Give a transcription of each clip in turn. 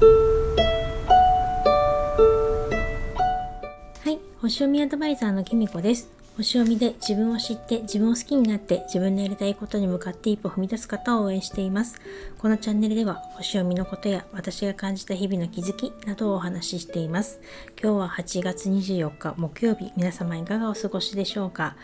はい星読みアドバイザーのきみこです。星読みで自分を知って自分を好きになって自分のやりたいことに向かって一歩踏み出す方を応援しています。このチャンネルでは星読みのことや私が感じた日々の気づきなどをお話ししています。今日は8月24日木曜日。皆様いかがお過ごしでしょうか？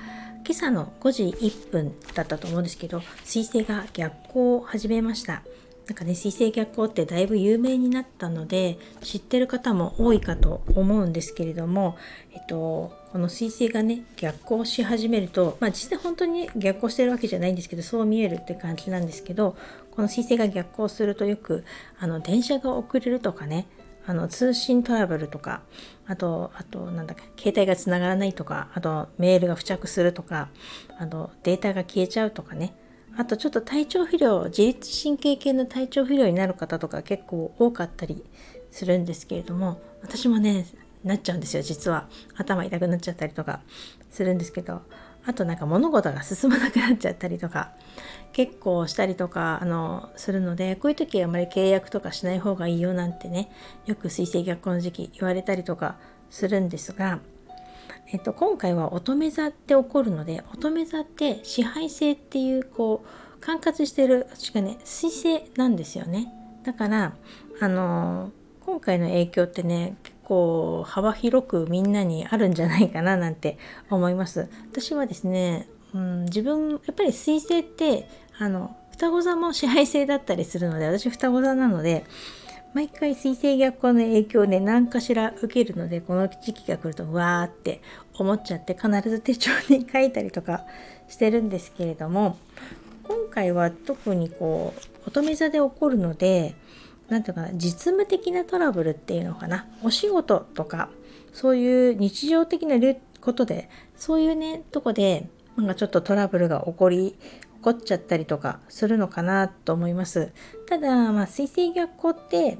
今朝の5時1分だったと思うんですけど彗星が逆行を始めました。なんかね水星逆行ってだいぶ有名になったので知ってる方も多いかと思うんですけれども、えっと、この水星がね逆行し始めると、まあ、実際本当に逆行してるわけじゃないんですけどそう見えるって感じなんですけどこの水星が逆行するとよくあの電車が遅れるとかねあの通信トラブルとかあとあとなんだっけ携帯がつながらないとかあとメールが付着するとかあとデータが消えちゃうとかねあとちょっと体調不良自律神経系の体調不良になる方とか結構多かったりするんですけれども私もねなっちゃうんですよ実は。頭痛くなっちゃったりとかするんですけどあとなんか物事が進まなくなっちゃったりとか結構したりとかあのするのでこういう時はあまり契約とかしない方がいいよなんてねよく水星逆行の時期言われたりとかするんですがえっと、今回は乙女座って起こるので乙女座って支配性っていうこう管轄してる私がね水星なんですよね。だからあの今回の影響ってね結構幅広くみんなにあるんじゃないかななんて思います。私はですね、うん、自分やっぱり水星ってあの双子座も支配性だったりするので私双子座なので毎回水星逆行の影響で何かしら受けるのでこの時期が来るとわーって思っちゃって必ず手帳に書いたりとかしてるんですけれども今回は特にこう乙女座で起こるので何ていうかな実務的なトラブルっていうのかなお仕事とかそういう日常的なことでそういうねとこでなんかちょっとトラブルが起こりこっちゃったりとかするのかなと思います。ただ、まあ、水星逆行って、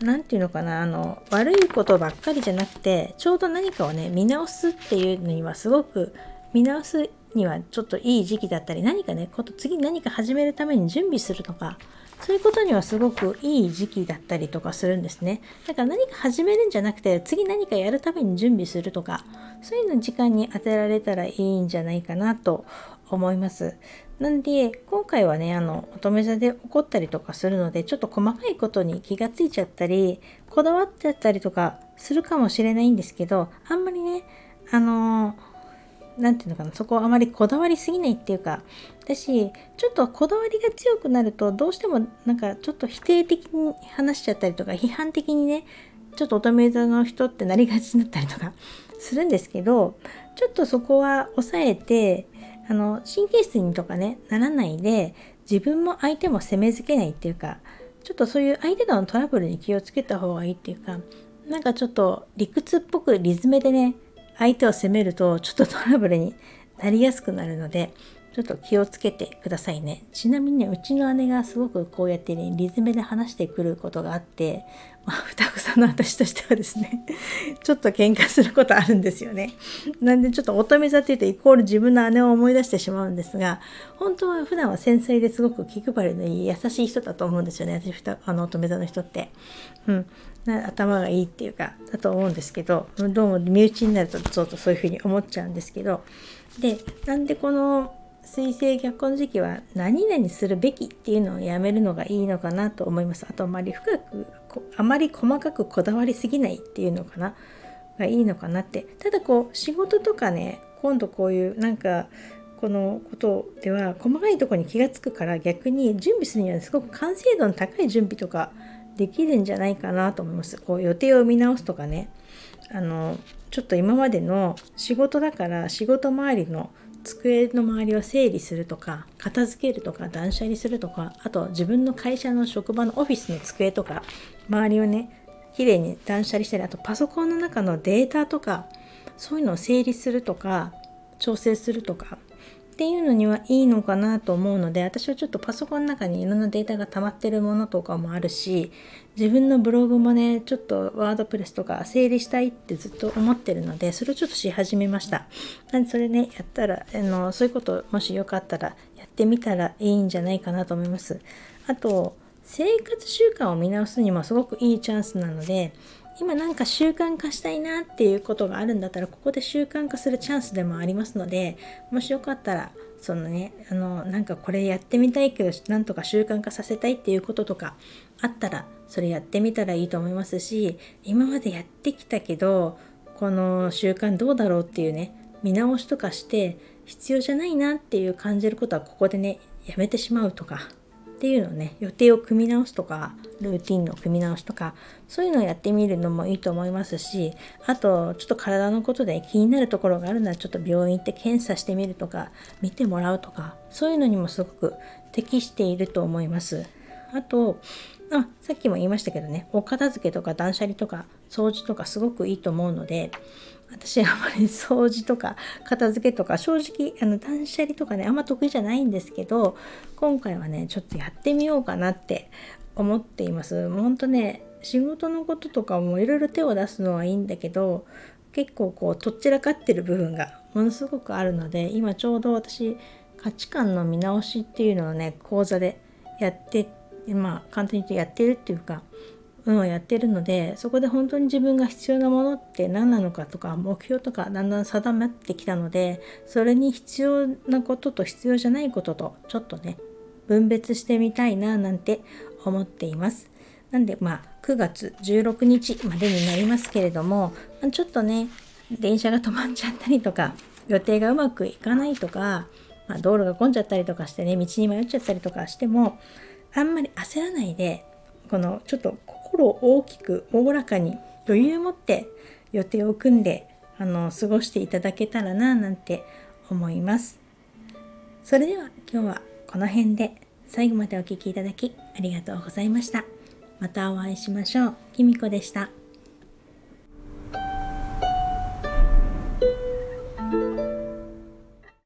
何て言うのかな、あの、悪いことばっかりじゃなくて、ちょうど何かをね、見直すっていうのにはすごく、見直すにはちょっといい時期だったり、何かね、こと次何か始めるために準備するとか、そういうことにはすごくいい時期だったりとかするんですね。だから何か始めるんじゃなくて、次何かやるために準備するとか、そういうの時間に当てられたらいいんじゃないかなと思います。なんで今回はねあの乙女座で起こったりとかするのでちょっと細かいことに気がついちゃったりこだわっちゃったりとかするかもしれないんですけどあんまりねあの何て言うのかなそこはあまりこだわりすぎないっていうか私ちょっとこだわりが強くなるとどうしてもなんかちょっと否定的に話しちゃったりとか批判的にねちょっと乙女座の人ってなりがちになったりとかするんですけどちょっとそこは抑えてあの神経質にとかねならないで自分も相手も責めづけないっていうかちょっとそういう相手とのトラブルに気をつけた方がいいっていうかなんかちょっと理屈っぽくリズムでね相手を責めるとちょっとトラブルになりやすくなるのでちょっと気をつけてくださいね。ちなみにね、うちの姉がすごくこうやってね、リズムで話してくることがあって、まあ、双子さんの私としてはですね、ちょっと喧嘩することあるんですよね。なんでちょっと乙女座っていうとイコール自分の姉を思い出してしまうんですが、本当は普段は繊細ですごく気配りのいい優しい人だと思うんですよね、私、あの乙女座の人って。うん。頭がいいっていうか、だと思うんですけど、どうも身内になるとちょっとそういうふうに思っちゃうんですけど、で、なんでこの水星逆行の時期は何々するべきっていうのをやめるのがいいのかなと思います。あとあまり深くあまり細かくこだわりすぎないっていうのかながいいのかなってただこう仕事とかね今度こういうなんかこのことでは細かいとこに気が付くから逆に準備するにはすごく完成度の高い準備とかできるんじゃないかなと思います。こう予定を見直すとかねあのちょっと今までの仕事だから仕事周りの机の周りを整理するとか片付けるとか断捨離するとかあと自分の会社の職場のオフィスの机とか周りをねきれいに断捨離したりあとパソコンの中のデータとかそういうのを整理するとか調整するとかっていうのにはいいのかなと思うので私はちょっとパソコンの中にいろんなデータが溜まってるものとかもあるし自分のブログもねちょっとワードプレスとか整理したいってずっと思ってるのでそれをちょっとし始めました。なんでそれねやったらあのそういうこともしよかったらやってみたらいいんじゃないかなと思います。あと生活習慣を見直すにもすごくいいチャンスなので今なんか習慣化したいなっていうことがあるんだったらここで習慣化するチャンスでもありますのでもしよかったらそのねあのなんかこれやってみたいけどなんとか習慣化させたいっていうこととかあったらそれやってみたらいいと思いますし今までやってきたけどこの習慣どうだろうっていうね見直しとかして必要じゃないなっていう感じることはここでねやめてしまうとか。っていうのね予定を組み直すとかルーティンの組み直しとかそういうのをやってみるのもいいと思いますしあとちょっと体のことで気になるところがあるならちょっと病院行って検査してみるとか見てもらうとかそういうのにもすごく適していると思います。あとあさっきも言いましたけどねお片付けとか断捨離とか掃除とかすごくいいと思うので私あまり掃除とか片付けとか正直あの断捨離とかねあんま得意じゃないんですけど今回はねちょっとやってみようかなって思っています。ほんとね仕事のこととかもいろいろ手を出すのはいいんだけど結構こうとっちらかってる部分がものすごくあるので今ちょうど私価値観の見直しっていうのをね講座でやってまあ簡単に言うとやってるっていうか運をやってるのでそこで本当に自分が必要なものって何なのかとか目標とかだんだん定まってきたのでそれに必要なことと必要じゃないこととちょっとね分別してみたいななんて思っています。なんでまあ9月16日までになりますけれどもちょっとね電車が止まっちゃったりとか予定がうまくいかないとか、まあ、道路が混んじゃったりとかしてね道に迷っちゃったりとかしてもあんまり焦らないでこのちょっと心を大きくおおらかに余裕を持って予定を組んであの過ごしていただけたらななんて思います。それでは今日はこの辺で最後までお聴きいただきありがとうございました。またお会いしましょう。きみこでした。